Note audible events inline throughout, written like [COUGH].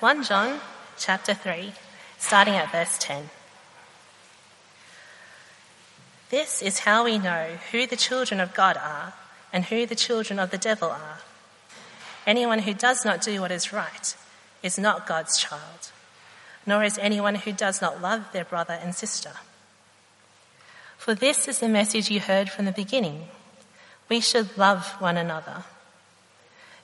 1 John chapter 3, starting at verse 10. This is how we know who the children of God are and who the children of the devil are. Anyone who does not do what is right is not God's child, nor is anyone who does not love their brother and sister. For this is the message you heard from the beginning. We should love one another.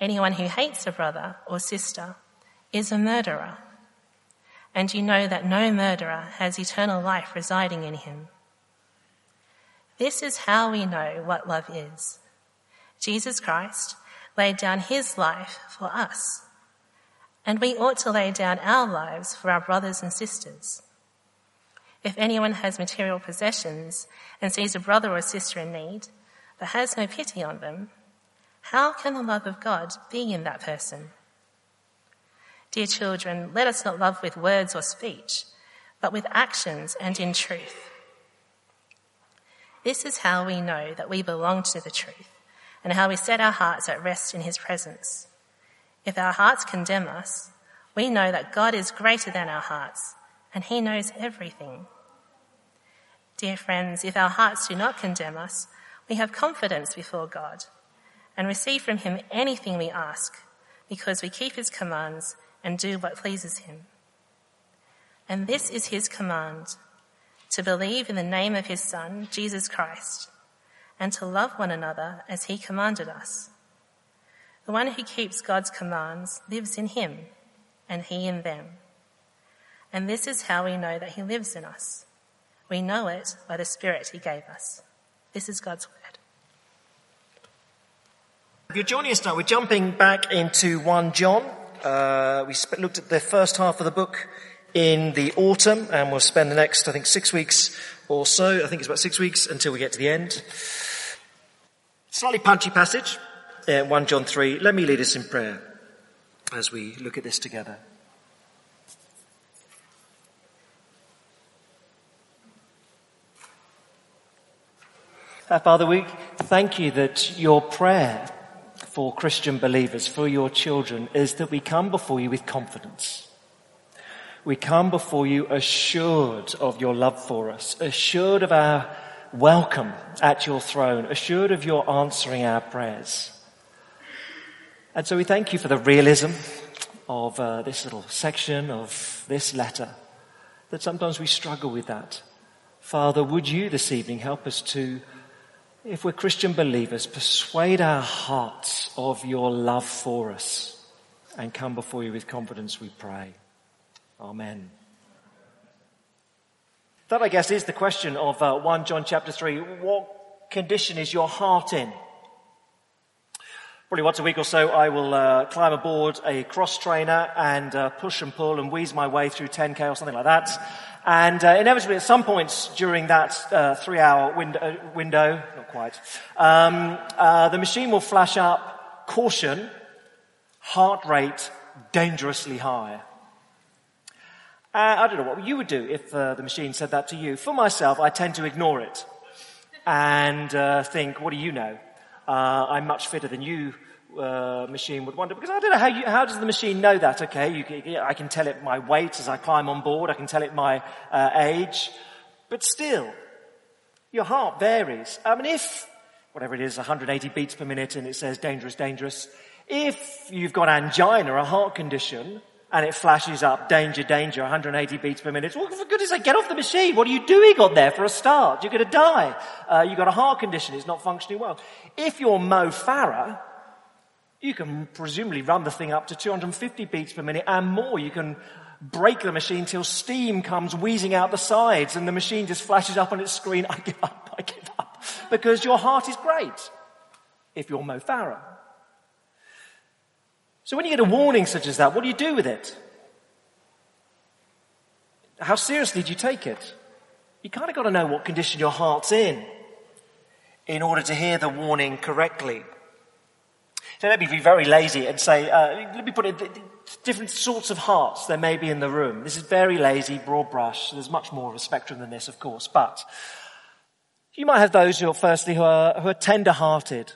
Anyone who hates a brother or sister is a murderer. And you know that no murderer has eternal life residing in him. This is how we know what love is. Jesus Christ laid down his life for us. And we ought to lay down our lives for our brothers and sisters. If anyone has material possessions and sees a brother or sister in need, but has no pity on them, how can the love of God be in that person? Dear children, let us not love with words or speech, but with actions and in truth. This is how we know that we belong to the truth and how we set our hearts at rest in his presence. If our hearts condemn us, we know that God is greater than our hearts and he knows everything. Dear friends, if our hearts do not condemn us, we have confidence before God and receive from him anything we ask because we keep his commands and do what pleases him. And this is his command to believe in the name of his son, Jesus Christ, and to love one another as he commanded us. The one who keeps God's commands lives in him, and he in them. And this is how we know that he lives in us. We know it by the Spirit he gave us. This is God's word. If you're joining us now, we're jumping back into 1 John. Uh, we sp- looked at the first half of the book in the autumn, and we'll spend the next, I think, six weeks or so. I think it's about six weeks until we get to the end. Slightly punchy passage, uh, 1 John 3. Let me lead us in prayer as we look at this together. Uh, Father, we thank you that your prayer for Christian believers, for your children, is that we come before you with confidence. We come before you assured of your love for us, assured of our welcome at your throne, assured of your answering our prayers. And so we thank you for the realism of uh, this little section of this letter, that sometimes we struggle with that. Father, would you this evening help us to, if we're Christian believers, persuade our hearts of your love for us and come before you with confidence, we pray. Amen. That, I guess, is the question of uh, 1 John chapter 3. What condition is your heart in? Probably once a week or so, I will uh, climb aboard a cross trainer and uh, push and pull and wheeze my way through 10k or something like that. And uh, inevitably, at some points during that uh, three-hour window, uh, window, not quite, um, the machine will flash up caution, heart rate dangerously high. Uh, I don't know what you would do if uh, the machine said that to you. For myself, I tend to ignore it and uh, think, what do you know? Uh, I'm much fitter than you, uh, machine would wonder. Because I don't know how, you, how does the machine know that? Okay, I can tell it my weight as I climb on board. I can tell it my uh, age. But still, your heart varies. I mean, if, whatever it is, 180 beats per minute and it says dangerous, dangerous, if you've got angina, a heart condition, and it flashes up, danger, danger, 180 beats per minute. Well, for goodness sake, get off the machine. What are you doing on there for a start? You're going to die. Uh, you've got a heart condition. It's not functioning well. If you're Mo Farah, you can presumably run the thing up to 250 beats per minute and more. You can break the machine till steam comes wheezing out the sides and the machine just flashes up on its screen. I give up. I give up. Because your heart is great. If you're Mo Farah. So when you get a warning such as that, what do you do with it? How seriously do you take it? You kind of got to know what condition your heart's in in order to hear the warning correctly. So let me be very lazy and say, uh, let me put it, different sorts of hearts there may be in the room. This is very lazy, broad brush. There's much more of a spectrum than this, of course. But you might have those who are, firstly, who are, who are tender-hearted.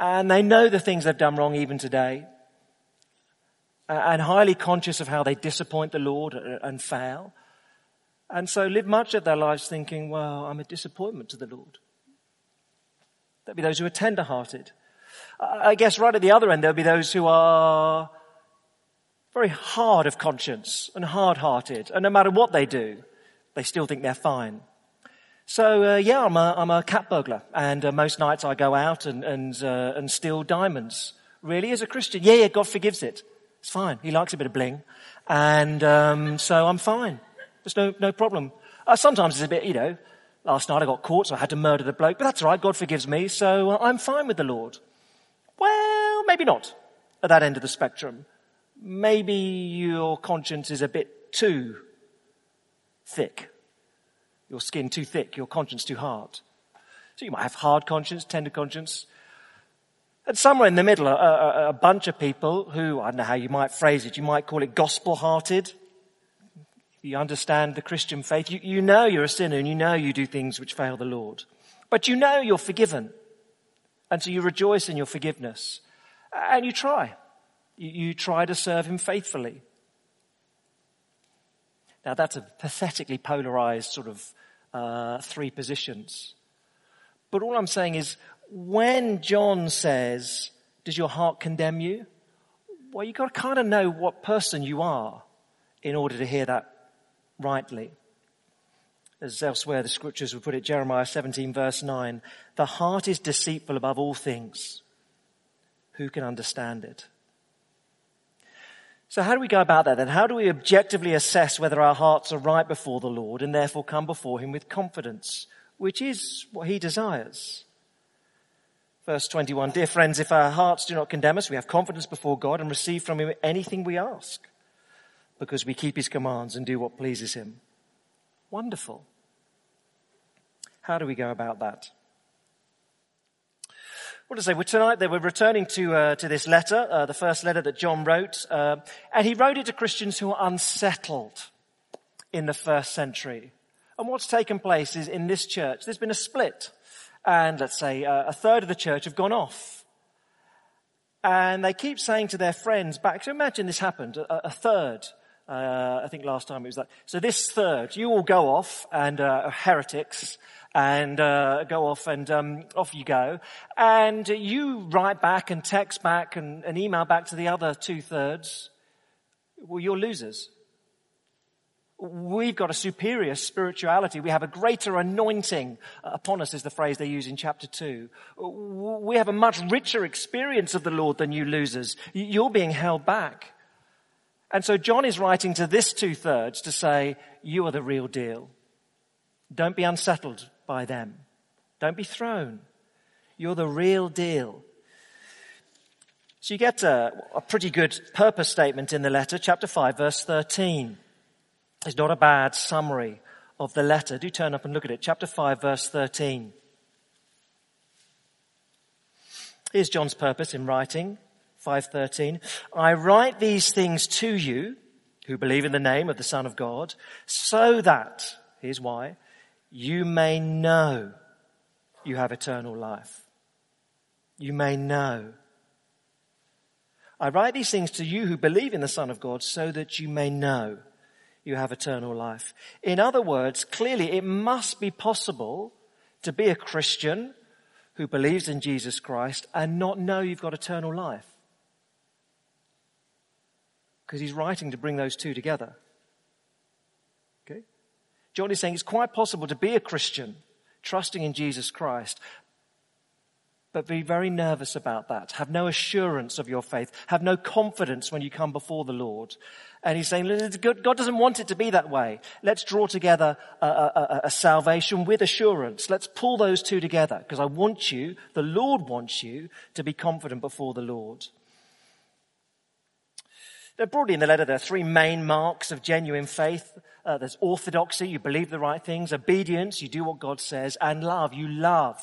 And they know the things they've done wrong even today. Uh, and highly conscious of how they disappoint the Lord uh, and fail. And so live much of their lives thinking, well, I'm a disappointment to the Lord. There'll be those who are tender hearted. I guess right at the other end, there'll be those who are very hard of conscience and hard hearted. And no matter what they do, they still think they're fine. So, uh, yeah, I'm a, I'm a cat burglar. And uh, most nights I go out and, and, uh, and steal diamonds. Really, as a Christian? Yeah, yeah, God forgives it. It's fine. He likes a bit of bling. And um, so I'm fine. There's no, no problem. Uh, sometimes it's a bit, you know, last night I got caught, so I had to murder the bloke, but that's all right. God forgives me, so uh, I'm fine with the Lord. Well, maybe not at that end of the spectrum. Maybe your conscience is a bit too thick. Your skin too thick, your conscience too hard. So you might have hard conscience, tender conscience. And somewhere in the middle, a, bunch of people who, I don't know how you might phrase it, you might call it gospel hearted you understand the Christian faith, you, you know you're a sinner and you know you do things which fail the Lord. But you know you're forgiven. And so you rejoice in your forgiveness. And you try. You, you try to serve Him faithfully. Now that's a pathetically polarized sort of uh, three positions. But all I'm saying is, when John says, does your heart condemn you? Well, you've got to kind of know what person you are in order to hear that rightly. As elsewhere the scriptures would put it, Jeremiah 17 verse 9, the heart is deceitful above all things. Who can understand it? So how do we go about that then? How do we objectively assess whether our hearts are right before the Lord and therefore come before Him with confidence, which is what He desires? Verse 21, dear friends, if our hearts do not condemn us, we have confidence before God and receive from Him anything we ask because we keep his commands and do what pleases him. Wonderful. How do we go about that? What to say? Well, tonight they were returning to uh, to this letter, uh, the first letter that John wrote, uh, and he wrote it to Christians who are unsettled in the first century. And what's taken place is in this church, there's been a split, and let's say uh, a third of the church have gone off, and they keep saying to their friends back. So imagine this happened: a, a third uh, I think last time it was that. So this third, you all go off and uh, heretics and uh, go off and um, off you go, and you write back and text back and, and email back to the other two thirds. Well, you're losers. We've got a superior spirituality. We have a greater anointing upon us, is the phrase they use in chapter two. We have a much richer experience of the Lord than you losers. You're being held back. And so John is writing to this two thirds to say, you are the real deal. Don't be unsettled by them. Don't be thrown. You're the real deal. So you get a, a, pretty good purpose statement in the letter, chapter 5, verse 13. It's not a bad summary of the letter. Do turn up and look at it. Chapter 5, verse 13. Here's John's purpose in writing. 5.13, I write these things to you who believe in the name of the Son of God so that, here's why, you may know you have eternal life. You may know. I write these things to you who believe in the Son of God so that you may know you have eternal life. In other words, clearly it must be possible to be a Christian who believes in Jesus Christ and not know you've got eternal life because he's writing to bring those two together. Okay? John is saying it's quite possible to be a Christian, trusting in Jesus Christ, but be very nervous about that. Have no assurance of your faith. Have no confidence when you come before the Lord. And he's saying, God doesn't want it to be that way. Let's draw together a, a, a salvation with assurance. Let's pull those two together because I want you, the Lord wants you to be confident before the Lord. Broadly in the letter, there are three main marks of genuine faith. Uh, there's orthodoxy, you believe the right things, obedience, you do what God says, and love, you love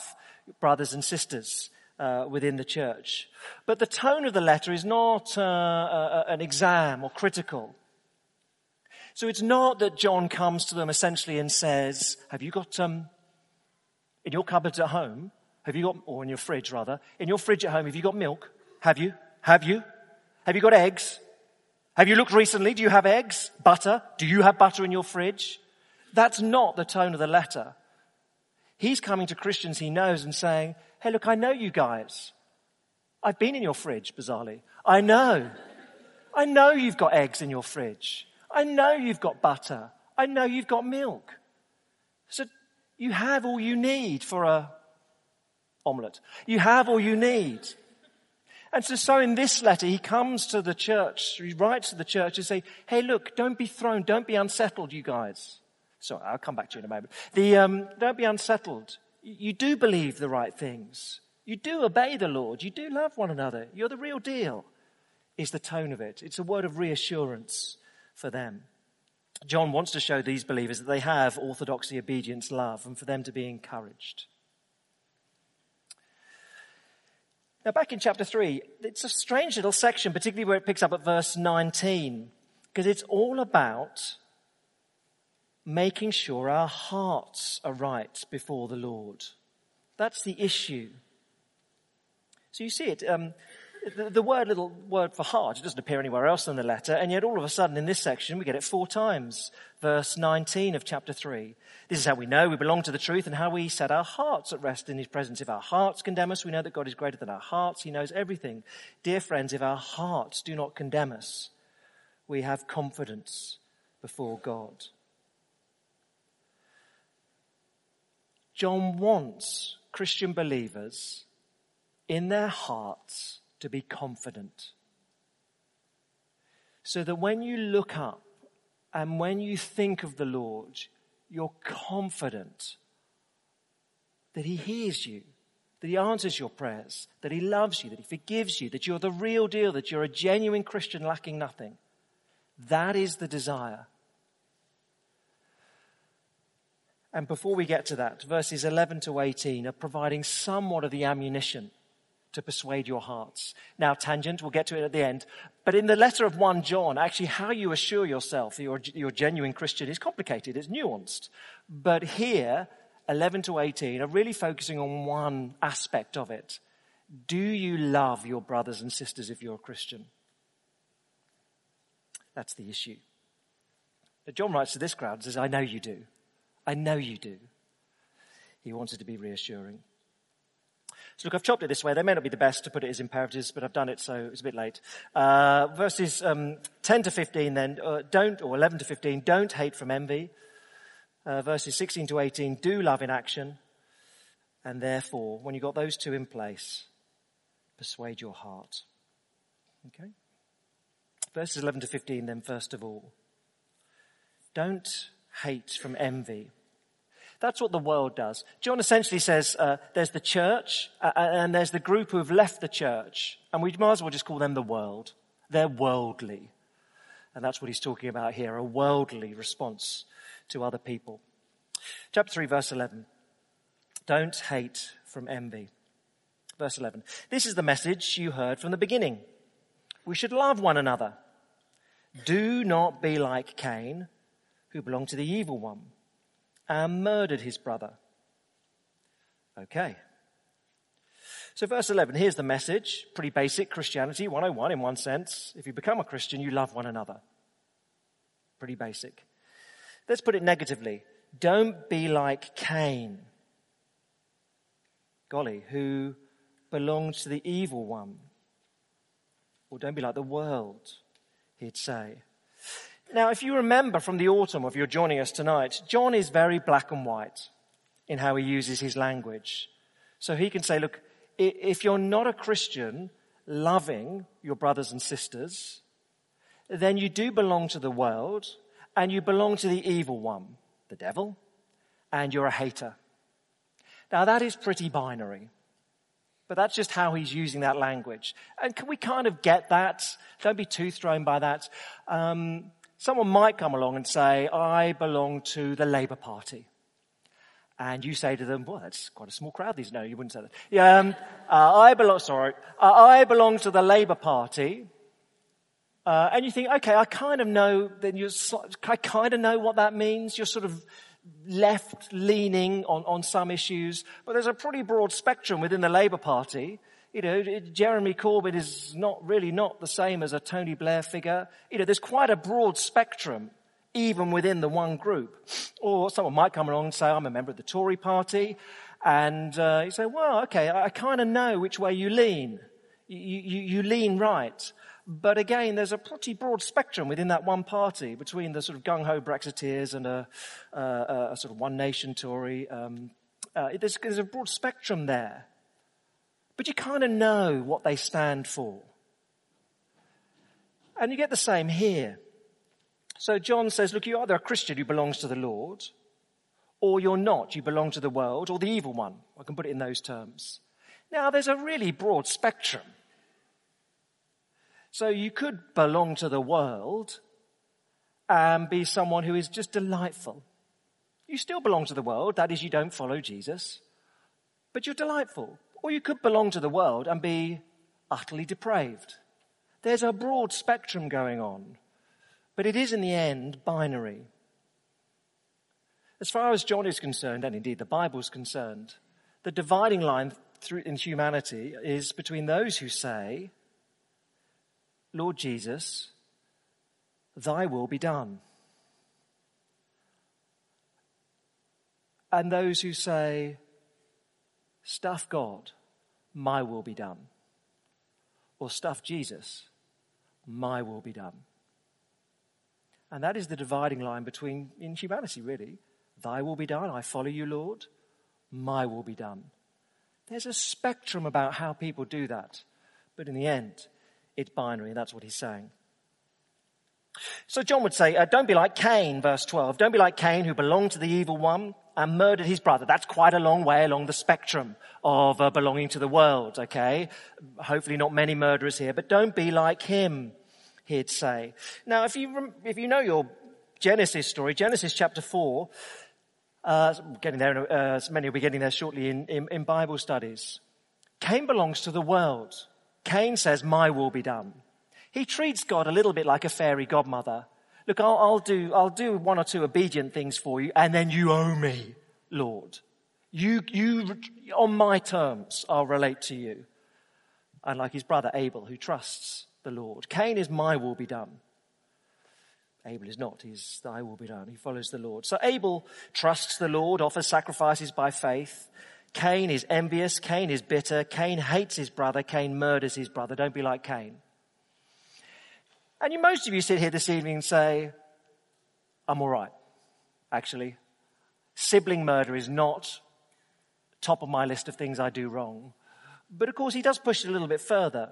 brothers and sisters uh, within the church. But the tone of the letter is not uh, uh, an exam or critical. So it's not that John comes to them essentially and says, have you got, um, in your cupboards at home, have you got, or in your fridge rather, in your fridge at home, have you got milk? Have you? Have you? Have you got eggs? Have you looked recently? Do you have eggs? Butter? Do you have butter in your fridge? That's not the tone of the letter. He's coming to Christians he knows and saying, Hey, look, I know you guys. I've been in your fridge, bizarrely. I know. I know you've got eggs in your fridge. I know you've got butter. I know you've got milk. So you have all you need for a omelette. You have all you need. And so, so in this letter, he comes to the church, he writes to the church to say, hey, look, don't be thrown, don't be unsettled, you guys. Sorry, I'll come back to you in a moment. The, um, don't be unsettled. You do believe the right things. You do obey the Lord. You do love one another. You're the real deal, is the tone of it. It's a word of reassurance for them. John wants to show these believers that they have orthodoxy, obedience, love, and for them to be encouraged. Now, back in chapter 3, it's a strange little section, particularly where it picks up at verse 19, because it's all about making sure our hearts are right before the Lord. That's the issue. So you see it. Um, the, the, word, little word for heart, it doesn't appear anywhere else in the letter, and yet all of a sudden in this section we get it four times. Verse 19 of chapter 3. This is how we know we belong to the truth and how we set our hearts at rest in His presence. If our hearts condemn us, we know that God is greater than our hearts. He knows everything. Dear friends, if our hearts do not condemn us, we have confidence before God. John wants Christian believers in their hearts to be confident. So that when you look up and when you think of the Lord, you're confident that He hears you, that He answers your prayers, that He loves you, that He forgives you, that you're the real deal, that you're a genuine Christian lacking nothing. That is the desire. And before we get to that, verses 11 to 18 are providing somewhat of the ammunition to persuade your hearts. Now, tangent, we'll get to it at the end. But in the letter of 1 John, actually, how you assure yourself that you're, you're a genuine Christian is complicated, it's nuanced. But here, 11 to 18 are really focusing on one aspect of it. Do you love your brothers and sisters if you're a Christian? That's the issue. John writes to this crowd and says, I know you do. I know you do. He wanted to be reassuring. So look, I've chopped it this way. They may not be the best to put it as imperatives, but I've done it, so it's a bit late. Uh, verses um, 10 to 15 then, uh, don't, or 11 to 15, don't hate from envy. Uh, verses 16 to 18, do love in action. And therefore, when you've got those two in place, persuade your heart. Okay? Verses 11 to 15 then, first of all. Don't hate from envy. That's what the world does. John essentially says uh, there's the church uh, uh, and there's the group who have left the church, and we might as well just call them the world. They're worldly. And that's what he's talking about here a worldly response to other people. Chapter 3, verse 11. Don't hate from envy. Verse 11. This is the message you heard from the beginning. We should love one another. Do not be like Cain, who belonged to the evil one and murdered his brother. Okay. So verse 11, here's the message. Pretty basic Christianity 101 in one sense. If you become a Christian, you love one another. Pretty basic. Let's put it negatively. Don't be like Cain. Golly, who belonged to the evil one. Or don't be like the world, he'd say. Now, if you remember from the autumn, if you're joining us tonight, John is very black and white in how he uses his language. So he can say, look, if you're not a Christian loving your brothers and sisters, then you do belong to the world and you belong to the evil one, the devil, and you're a hater. Now that is pretty binary. But that's just how he's using that language. And can we kind of get that? Don't be too thrown by that. Um, someone might come along and say, I belong to the Labour Party. And you say to them, well, that's quite a small crowd these. No, you wouldn't say that. Yeah, um, uh, I belong, sorry, uh, I belong to the Labour Party. Uh, and you think, okay, I kind of know, then you I kind of know what that means. You're sort of left leaning on, on some issues, but there's a pretty broad spectrum within the Labour Party. You know, Jeremy Corbyn is not really not the same as a Tony Blair figure. You know, there's quite a broad spectrum even within the one group. Or someone might come along and say, I'm a member of the Tory party. And uh, you say, well, okay, I, kind of know which way you lean. You, you, you lean right. But again, there's a pretty broad spectrum within that one party between the sort of gung-ho Brexiteers and a, a, a sort of one nation Tory. Um, uh, there's, there's a broad spectrum there. But you kind of know what they stand for. And you get the same here. So John says, look, you're either a Christian who belongs to the Lord, or you're not. You belong to the world or the evil one. I can put it in those terms. Now, there's a really broad spectrum. So you could belong to the world and be someone who is just delightful. You still belong to the world. That is, you don't follow Jesus, but you're delightful. Or you could belong to the world and be utterly depraved. There's a broad spectrum going on. But it is in the end binary. As far as John is concerned, and indeed the Bible is concerned, the dividing line through, in humanity is between those who say, Lord Jesus, thy will be done. And those who say, stuff God, my will be done. Or stuff Jesus, my will be done. And that is the dividing line between, in humanity really. Thy will be done. I follow you, Lord. My will be done. There's a spectrum about how people do that. But in the end, it's binary. That's what he's saying. So John would say, uh, don't be like Cain, verse 12. Don't be like Cain who belonged to the evil one and murdered his brother. That's quite a long way along the spectrum of uh, belonging to the world, okay? Hopefully not many murderers here, but don't be like him he'd say. Now, if you, if you know your Genesis story, Genesis chapter 4, uh, getting there, uh, many will be getting there shortly in, in, in Bible studies. Cain belongs to the world. Cain says, my will be done. He treats God a little bit like a fairy godmother. Look, I'll, I'll do, I'll do one or two obedient things for you and then you owe me, Lord. You, you, on my terms, I'll relate to you. Unlike his brother Abel, who trusts the Lord. Cain is my will be done. Abel is not. He's thy will be done. He follows the Lord. So Abel trusts the Lord, offers sacrifices by faith. Cain is envious. Cain is bitter. Cain hates his brother. Cain murders his brother. Don't be like Cain. And you, most of you sit here this evening and say, I'm all right. Actually, sibling murder is not top of my list of things I do wrong. But of course, he does push it a little bit further.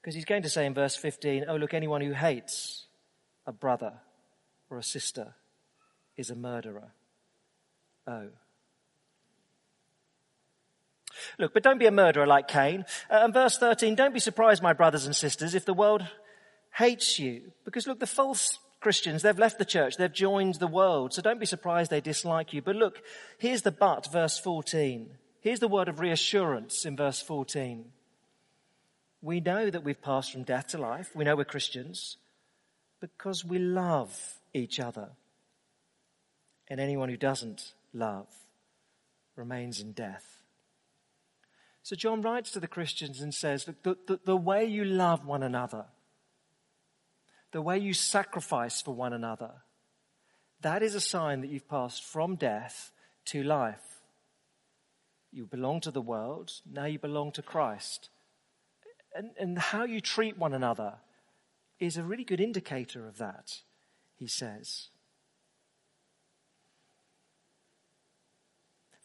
Because he's going to say in verse 15, oh, look, anyone who hates a brother or a sister is a murderer. Oh. Look, but don't be a murderer like Cain. Uh, and verse 13, don't be surprised, my brothers and sisters, if the world hates you. Because look, the false Christians, they've left the church, they've joined the world. So don't be surprised they dislike you. But look, here's the but, verse 14. Here's the word of reassurance in verse 14. We know that we've passed from death to life. We know we're Christians because we love each other. And anyone who doesn't love remains in death. So John writes to the Christians and says, Look, the, the, the way you love one another, the way you sacrifice for one another, that is a sign that you've passed from death to life. You belong to the world, now you belong to Christ and, and how you treat one another is a really good indicator of that, he says.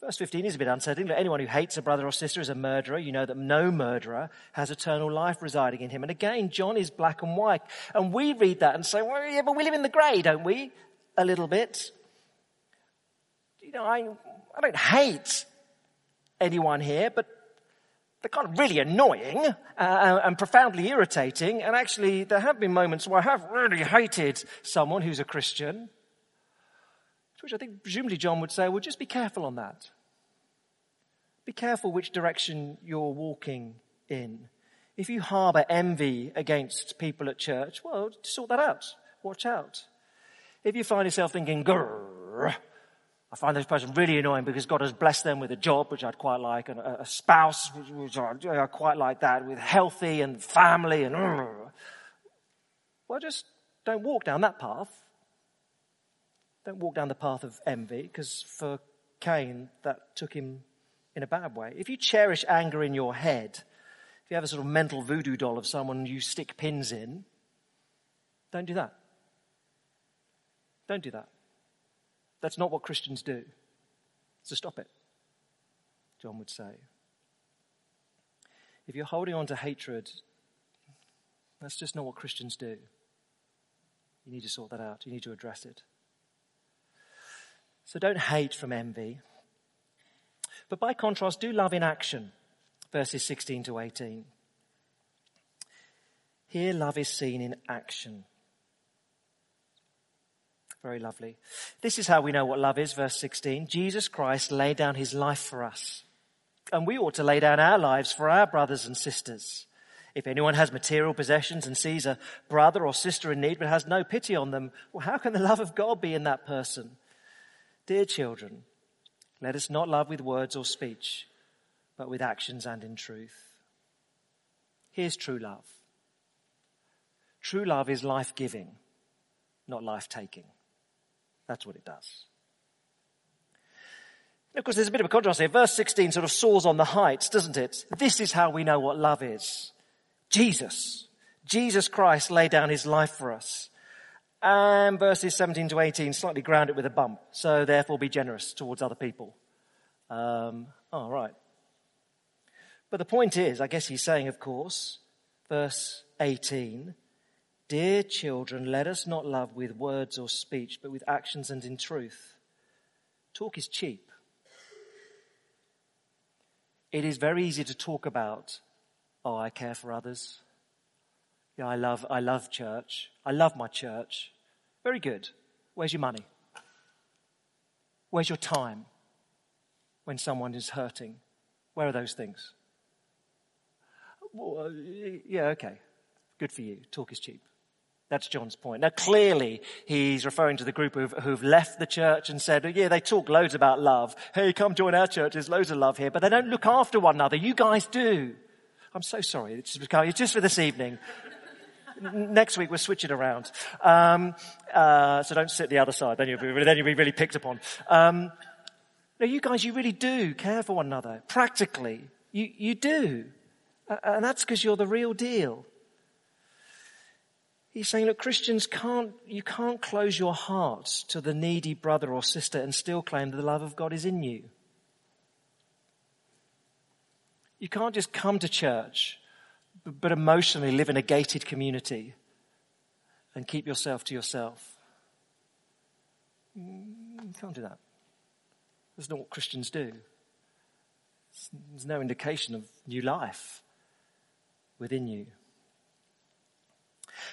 Verse 15 is a bit unsettling. Anyone who hates a brother or sister is a murderer. You know that no murderer has eternal life residing in him. And again, John is black and white. And we read that and say, well, yeah, but we live in the grey, don't we? A little bit. You know, I, I don't hate anyone here, but they're kind of really annoying uh, and profoundly irritating. And actually, there have been moments where I have really hated someone who's a Christian. To which I think presumably John would say, well, just be careful on that. Be careful which direction you're walking in. If you harbor envy against people at church, well, sort that out. Watch out. If you find yourself thinking, grrr, I find this person really annoying because God has blessed them with a job, which I'd quite like, and a, spouse, which I quite like that, with healthy and family and, well, just don't walk down that path. Don't walk down the path of envy, because for Cain, that took him in a bad way. If you cherish anger in your head, if you have a sort of mental voodoo doll of someone you stick pins in, don't do that. Don't do that. That's not what Christians do. So stop it, John would say. If you're holding on to hatred, that's just not what Christians do. You need to sort that out. You need to address it. So don't hate from envy. But by contrast, do love in action. Verses 16 to 18. Here, love is seen in action. Very lovely. This is how we know what love is, verse 16. Jesus Christ laid down his life for us. And we ought to lay down our lives for our brothers and sisters. If anyone has material possessions and sees a brother or sister in need but has no pity on them, well, how can the love of God be in that person? Dear children, let us not love with words or speech, but with actions and in truth. Here's true love. True love is life giving, not life taking. That's what it does. And of course, there's a bit of a contrast here. Verse 16 sort of soars on the heights, doesn't it? This is how we know what love is. Jesus. Jesus Christ laid down his life for us. And verses 17 to 18 slightly ground it with a bump. So therefore be generous towards other people. Um, oh, right. But the point is, I guess he's saying, of course, verse 18, Dear children, let us not love with words or speech, but with actions and in truth. Talk is cheap. It is very easy to talk about, oh, I care for others. Yeah, I love, I love church. I love my church. Very good. Where's your money? Where's your time when someone is hurting? Where are those things? Well, uh, yeah, okay. Good for you. Talk is cheap. That's John's point. Now clearly he's referring to the group who've, who've, left the church and said, yeah, they talk loads about love. Hey, come join our church. There's loads of love here, but they don't look after one another. You guys do. I'm so sorry. It's just for this evening. Next week we'll switch it around. Um, uh, so don't sit the other side. Then you'll be, then you'll be really picked upon. Um, no, you guys, you really do care for one another. Practically. You, you do. Uh, and that's because you're the real deal. He's saying, look, Christians can't, you can't close your hearts to the needy brother or sister and still claim that the love of God is in you. You can't just come to church, but emotionally live in a gated community and keep yourself to yourself. Mm, you can't do that. That's not what Christians do. There's no indication of new life within you.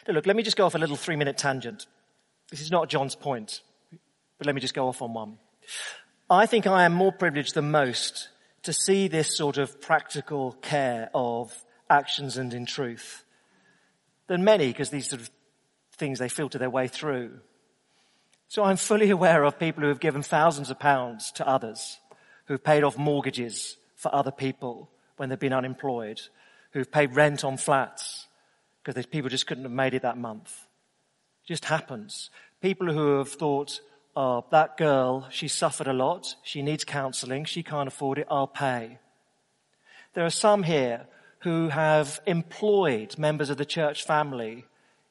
Now look, let me just go off a little three minute tangent. This is not John's point, but let me just go off on one. I think I am more privileged than most to see this sort of practical care of actions and in truth than many because these sort of things they filter their way through. So I'm fully [LAUGHS] aware of people who have given thousands of pounds to others, who've paid off mortgages for other people when they've been unemployed, who've paid rent on flats, because these people just couldn't have made it that month. It just happens. People who have thought, oh, that girl, she suffered a lot. She needs counseling. She can't afford it. I'll pay. There are some here who have employed members of the church family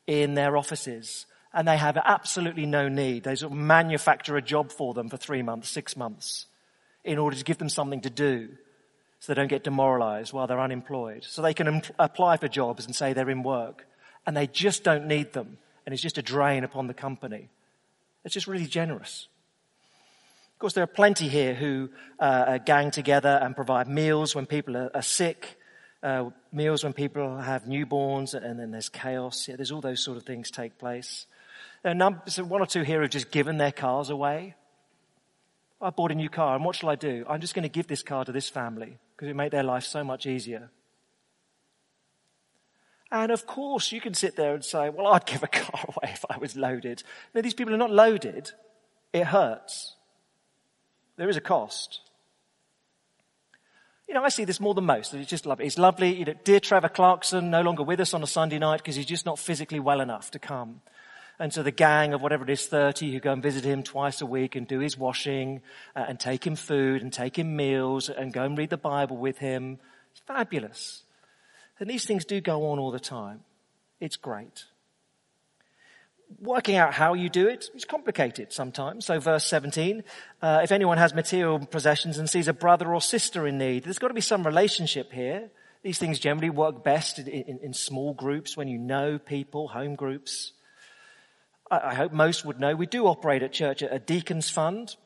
in their offices and they have absolutely no need. They sort of manufacture a job for them for three months, six months in order to give them something to do so they don't get demoralized while they're unemployed. So they can apply for jobs and say they're in work and they just don't need them. And it's just a drain upon the company. It's just really generous. Of course, there are plenty here who uh, gang together and provide meals when people are, are sick uh, meals when people have newborns, and then there's chaos. Yeah, there's all those sort of things take place. There so one or two here have just given their cars away. I bought a new car, and what shall I do? I'm just going to give this car to this family because it made their life so much easier. And of course, you can sit there and say, well, I'd give a car [LAUGHS] away if I was loaded. No, these people are not loaded. It hurts. There is a cost. You know, I see this more than most. It's just lovely. It's lovely. You know, dear Trevor Clarkson, no longer with us on a Sunday night because he's just not physically well enough to come. And so the gang of whatever it is, 30 who go and visit him twice a week and do his washing uh, and take him food and take him meals and go and read the Bible with him. It's fabulous. And these things do go on all the time. It's great working out how you do it is complicated sometimes. So verse 17, uh, if anyone has material possessions and sees a brother or sister in need, there's got to be some relationship here. These things generally work best in, in, in small groups when you know people, home groups. I, I, hope most would know we do operate at church a deacons fund.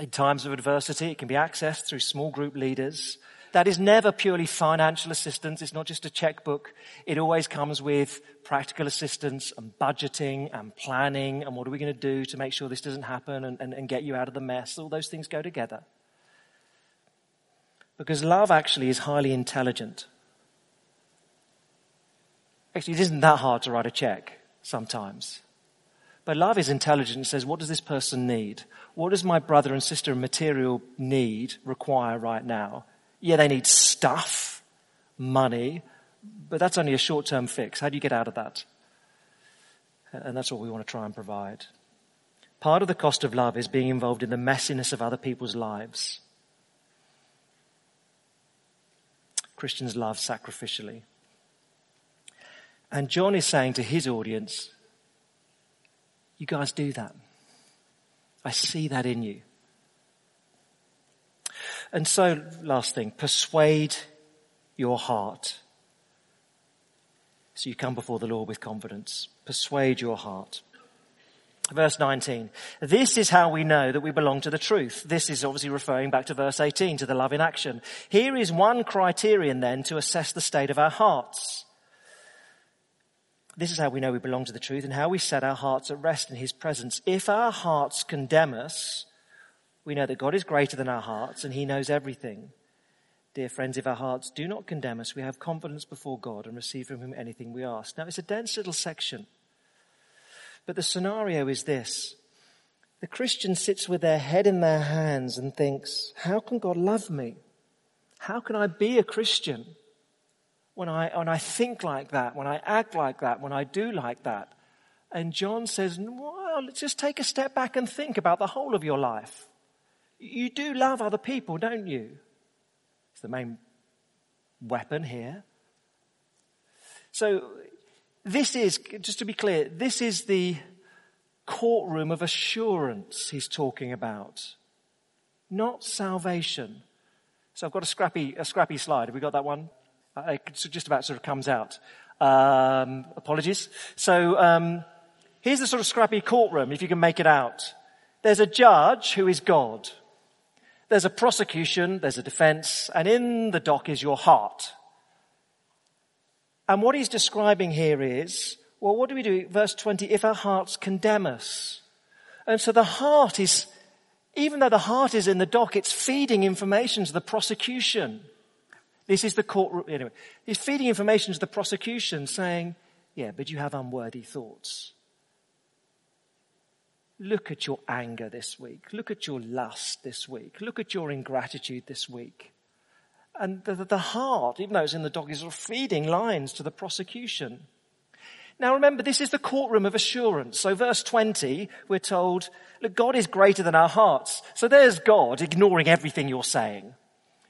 In times of adversity, it can be accessed through small group leaders. That is never purely financial assistance. It's not just a checkbook. It always comes with practical assistance and budgeting and planning and what are we going to do to make sure this doesn't happen and, and, and get you out of the mess. All those things go together. Because love actually is highly intelligent. Actually, it isn't that hard to write a check sometimes. But love is intelligent and says, what does this person need? What does my brother and sister in material need require right now? Yeah, they need stuff, money, but that's only a short term fix. How do you get out of that? And that's what we want to try and provide. Part of the cost of love is being involved in the messiness of other people's lives. Christians love sacrificially. And John is saying to his audience, you guys do that. I see that in you. And so, last thing, persuade your heart. So you come before the Lord with confidence. Persuade your heart. Verse 19. This is how we know that we belong to the truth. This is obviously referring back to verse 18, to the love in action. Here is one criterion then to assess the state of our hearts. This is how we know we belong to the truth and how we set our hearts at rest in His presence. If our hearts condemn us, we know that God is greater than our hearts and He knows everything. Dear friends, if our hearts do not condemn us, we have confidence before God and receive from Him anything we ask. Now, it's a dense little section. But the scenario is this. The Christian sits with their head in their hands and thinks, how can God love me? How can I be a Christian when I, when I think like that, when I act like that, when I do like that? And John says, well, let's just take a step back and think about the whole of your life. You do love other people, don't you? It's the main weapon here. So, this is, just to be clear, this is the courtroom of assurance he's talking about, not salvation. So I've got a scrappy, a scrappy slide. Have we got that one? Uh, it just about sort of comes out. Um, apologies. So um, here's the sort of scrappy courtroom, if you can make it out. There's a judge who is God. There's a prosecution, there's a defense, and in the dock is your heart. And what he's describing here is, well, what do we do? Verse 20, if our hearts condemn us. And so the heart is, even though the heart is in the dock, it's feeding information to the prosecution. This is the court, anyway. He's feeding information to the prosecution saying, yeah, but you have unworthy thoughts. Look at your anger this week. Look at your lust this week. Look at your ingratitude this week. And the, the heart, even though it's in the dog, is feeding lines to the prosecution. Now remember, this is the courtroom of assurance. So verse 20, we're told, look, God is greater than our hearts. So there's God ignoring everything you're saying.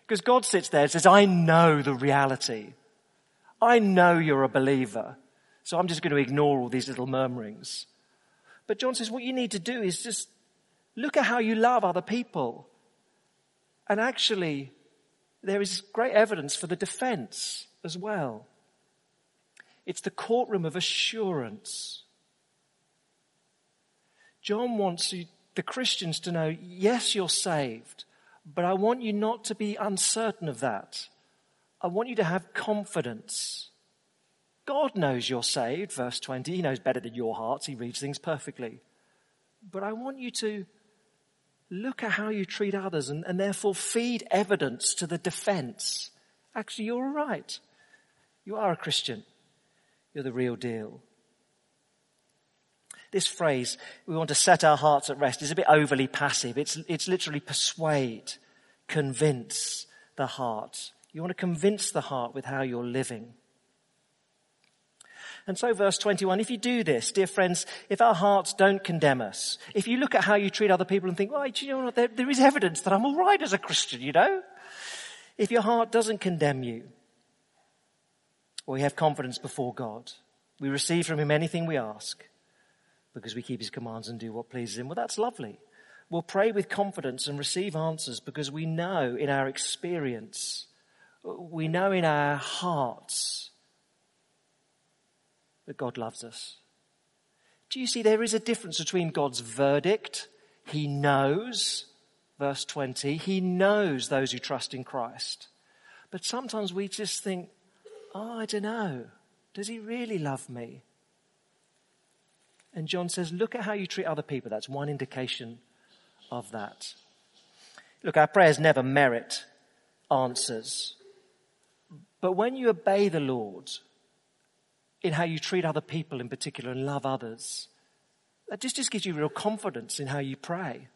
Because God sits there and says, I know the reality. I know you're a believer. So I'm just going to ignore all these little murmurings. But John says what you need to do is just look at how you love other people. And actually, there is great evidence for the defense as well. It's the courtroom of assurance. John wants you, the Christians to know, yes, you're saved, but I want you not to be uncertain of that. I want you to have confidence. God knows you're saved, verse 20. He knows better than your hearts. He reads things perfectly. But I want you to look at how you treat others and, and therefore feed evidence to the defense. Actually, you're right. You are a Christian. You're the real deal. This phrase, we want to set our hearts at rest, is a bit overly passive. It's, it's literally persuade, convince the heart. You want to convince the heart with how you're living. And so verse 21, if you do this, dear friends, if our hearts don't condemn us, if you look at how you treat other people and think, well, you know what, there, there is evidence that I'm alright as a Christian, you know? If your heart doesn't condemn you, well, we have confidence before God. We receive from Him anything we ask because we keep His commands and do what pleases Him. Well, that's lovely. We'll pray with confidence and receive answers because we know in our experience, we know in our hearts that God loves us. Do you see there is a difference between God's verdict? He knows, verse 20, He knows those who trust in Christ. But sometimes we just think, oh, I don't know. Does He really love me? And John says, look at how you treat other people. That's one indication of that. Look, our prayers never merit answers. But when you obey the Lord in how you treat other people in particular and love others, that just, just gives you real confidence in how you pray.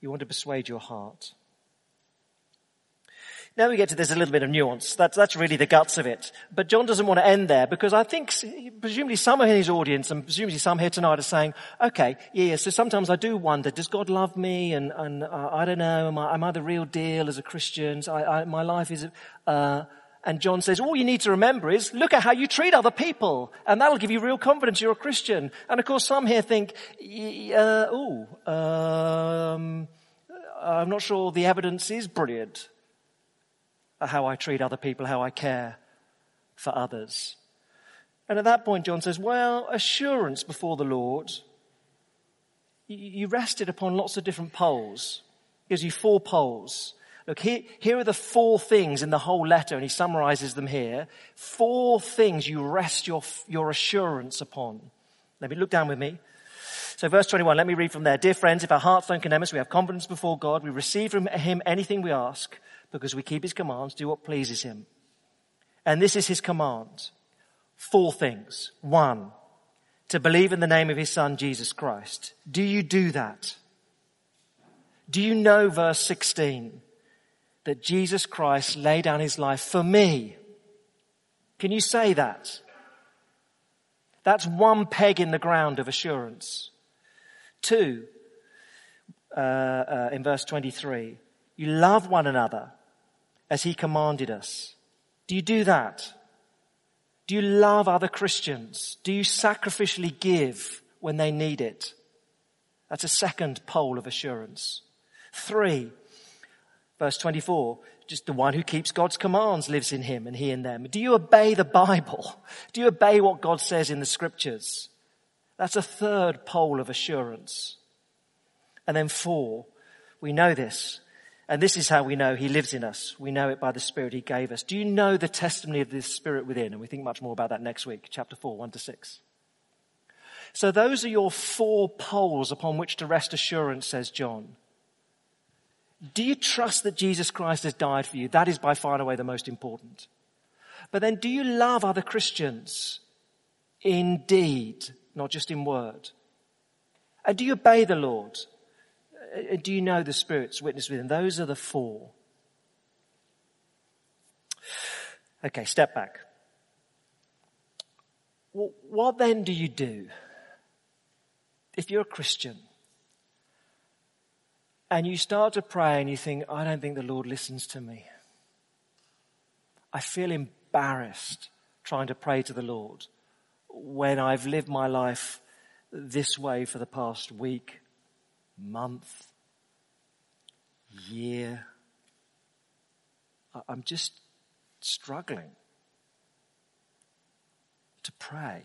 You want to persuade your heart. Now we get to there's a little bit of nuance. That's, that's really the guts of it. But John doesn't want to end there because I think presumably some in his audience and presumably some here tonight are saying, okay, yeah, so sometimes I do wonder, does God love me? And, and uh, I don't know, am I, am I, the real deal as a Christian? I, I, my life is, uh, and John says, all you need to remember is look at how you treat other people. And that'll give you real confidence you're a Christian. And of course some here think, uh, oh, um, I'm not sure the evidence is brilliant how I treat other people, how I care for others. And at that point, John says, well, assurance before the Lord, you rested upon lots of different poles. He gives you four poles. Look, here, here are the four things in the whole letter, and he summarizes them here. Four things you rest your, your assurance upon. Let me look down with me. So verse 21, let me read from there. Dear friends, if our hearts don't condemn us, we have confidence before God. We receive from him anything we ask because we keep his commands, do what pleases him. And this is his command. Four things. One, to believe in the name of his son, Jesus Christ. Do you do that? Do you know verse 16 that Jesus Christ laid down his life for me? Can you say that? That's one peg in the ground of assurance. Two, uh, uh, in verse 23, you love one another as he commanded us. Do you do that? Do you love other Christians? Do you sacrificially give when they need it? That's a second pole of assurance. Three, verse 24, just the one who keeps God's commands lives in him and he in them. Do you obey the Bible? Do you obey what God says in the scriptures? That's a third pole of assurance. And then four, we know this. And this is how we know he lives in us. We know it by the Spirit he gave us. Do you know the testimony of this Spirit within? And we think much more about that next week, chapter 4, 1 to 6. So those are your four poles upon which to rest assurance, says John. Do you trust that Jesus Christ has died for you? That is by far and away the most important. But then do you love other Christians in deed, not just in word? And do you obey the Lord? Uh, do you know the Spirit's witness within? Those are the four. Okay, step back. What then do you do? If you're a Christian and you start to pray and you think, I don't think the Lord listens to me. I feel embarrassed trying to pray to the Lord when I've lived my life this way for the past week month, year. I'm just struggling to pray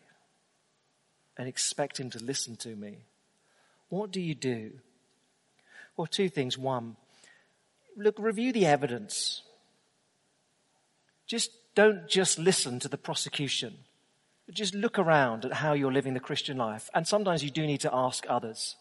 and expect Him to listen to me. What do you do? Well, two things. One, look, review the evidence. Just don't just listen to the prosecution. Just look around at how you're living the Christian life. And sometimes you do need to ask others.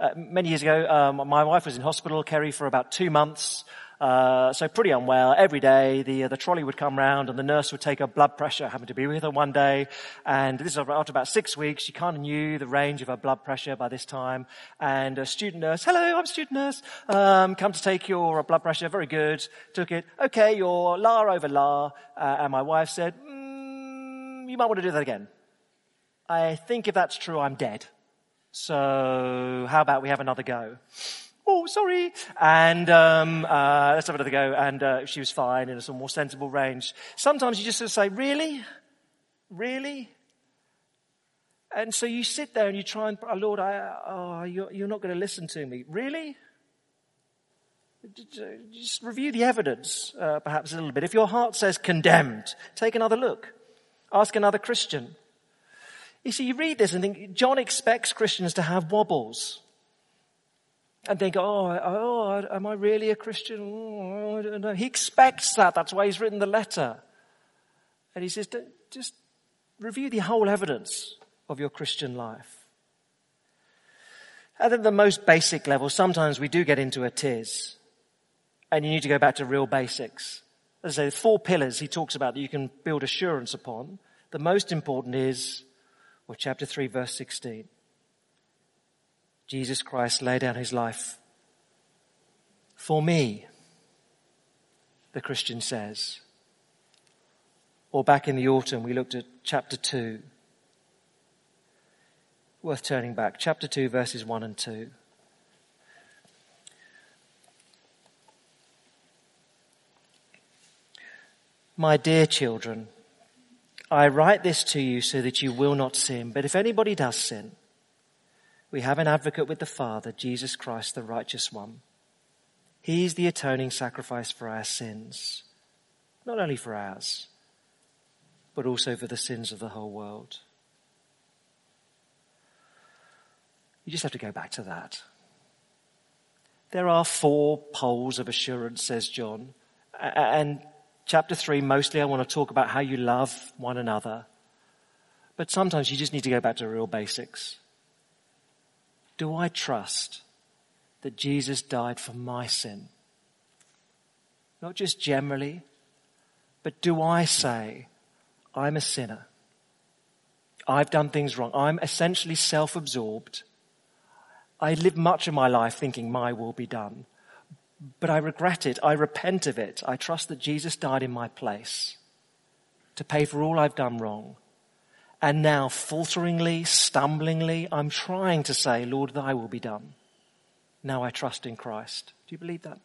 Uh, many years ago, um, my wife was in hospital, Kerry, for about two months. Uh, so pretty unwell. Every day, the uh, the trolley would come round, and the nurse would take her blood pressure. I happened to be with her one day, and this is after about six weeks. She kind of knew the range of her blood pressure by this time. And a student nurse, hello, I'm a student nurse. Um, come to take your blood pressure. Very good. Took it. Okay, your La over La. Uh, and my wife said, mm, you might want to do that again. I think if that's true, I'm dead. So how about we have another go? oh, sorry. And um, uh, let's have another go. And uh, she was fine in a sort of more sensible range. Sometimes you just sort of say, really? Really? And so you sit there and you try and, oh, Lord, I, oh, you're, you're not going to listen to me. Really? Just review the evidence, uh, perhaps a little bit. If your heart says condemned, take another look. Ask another Christian. You see, you read this and think, John expects Christians to have wobbles and think, oh, oh, am I really a Christian? Oh, I don't know. He expects that. That's why he's written the letter. And he says, just review the whole evidence of your Christian life. At the most basic level, sometimes we do get into a tiz. And you need to go back to real basics. As I say, four pillars he talks about that you can build assurance upon. The most important is, well, chapter 3, verse 16. Jesus Christ laid down his life for me, the Christian says. Or back in the autumn, we looked at chapter 2. Worth turning back. Chapter 2, verses 1 and 2. My dear children, I write this to you so that you will not sin. But if anybody does sin, we have an advocate with the Father, Jesus Christ, the righteous one. He's the atoning sacrifice for our sins, not only for ours, but also for the sins of the whole world. You just have to go back to that. There are four poles of assurance, says John. And chapter three, mostly I want to talk about how you love one another. But sometimes you just need to go back to real basics. Do I trust that Jesus died for my sin? Not just generally, but do I say, I'm a sinner? I've done things wrong. I'm essentially self-absorbed. I live much of my life thinking my will be done. But I regret it. I repent of it. I trust that Jesus died in my place to pay for all I've done wrong. And now, falteringly, stumblingly, I'm trying to say, Lord, thy will be done. Now I trust in Christ. Do you believe that?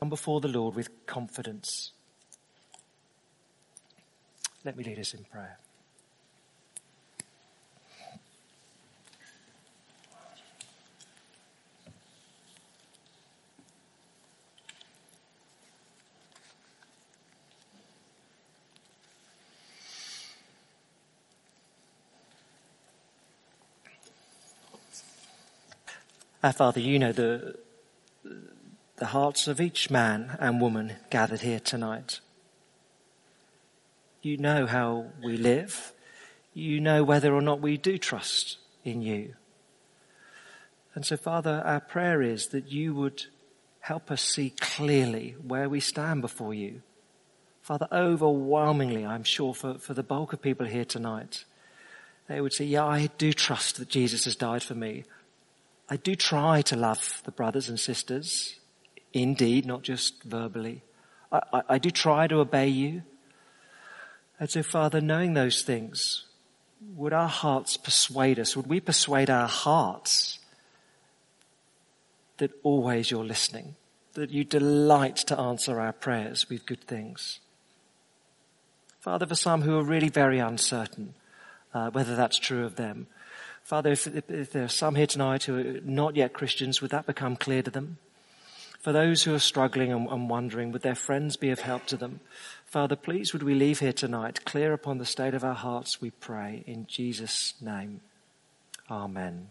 Come before the Lord with confidence. Let me lead us in prayer. Our Father, you know the, the hearts of each man and woman gathered here tonight. You know how we live. You know whether or not we do trust in you. And so, Father, our prayer is that you would help us see clearly where we stand before you. Father, overwhelmingly, I'm sure for, for the bulk of people here tonight, they would say, yeah, I do trust that Jesus has died for me. I do try to love the brothers and sisters, indeed, not just verbally. I, I, I do try to obey you. And so, Father, knowing those things, would our hearts persuade us? Would we persuade our hearts that always you're listening? That you delight to answer our prayers with good things? Father, for some who are really very uncertain uh, whether that's true of them, Father, if, if there are some here tonight who are not yet Christians, would that become clear to them? For those who are struggling and, and wondering, would their friends be of help to them? Father, please would we leave here tonight clear upon the state of our hearts, we pray, in Jesus' name. Amen.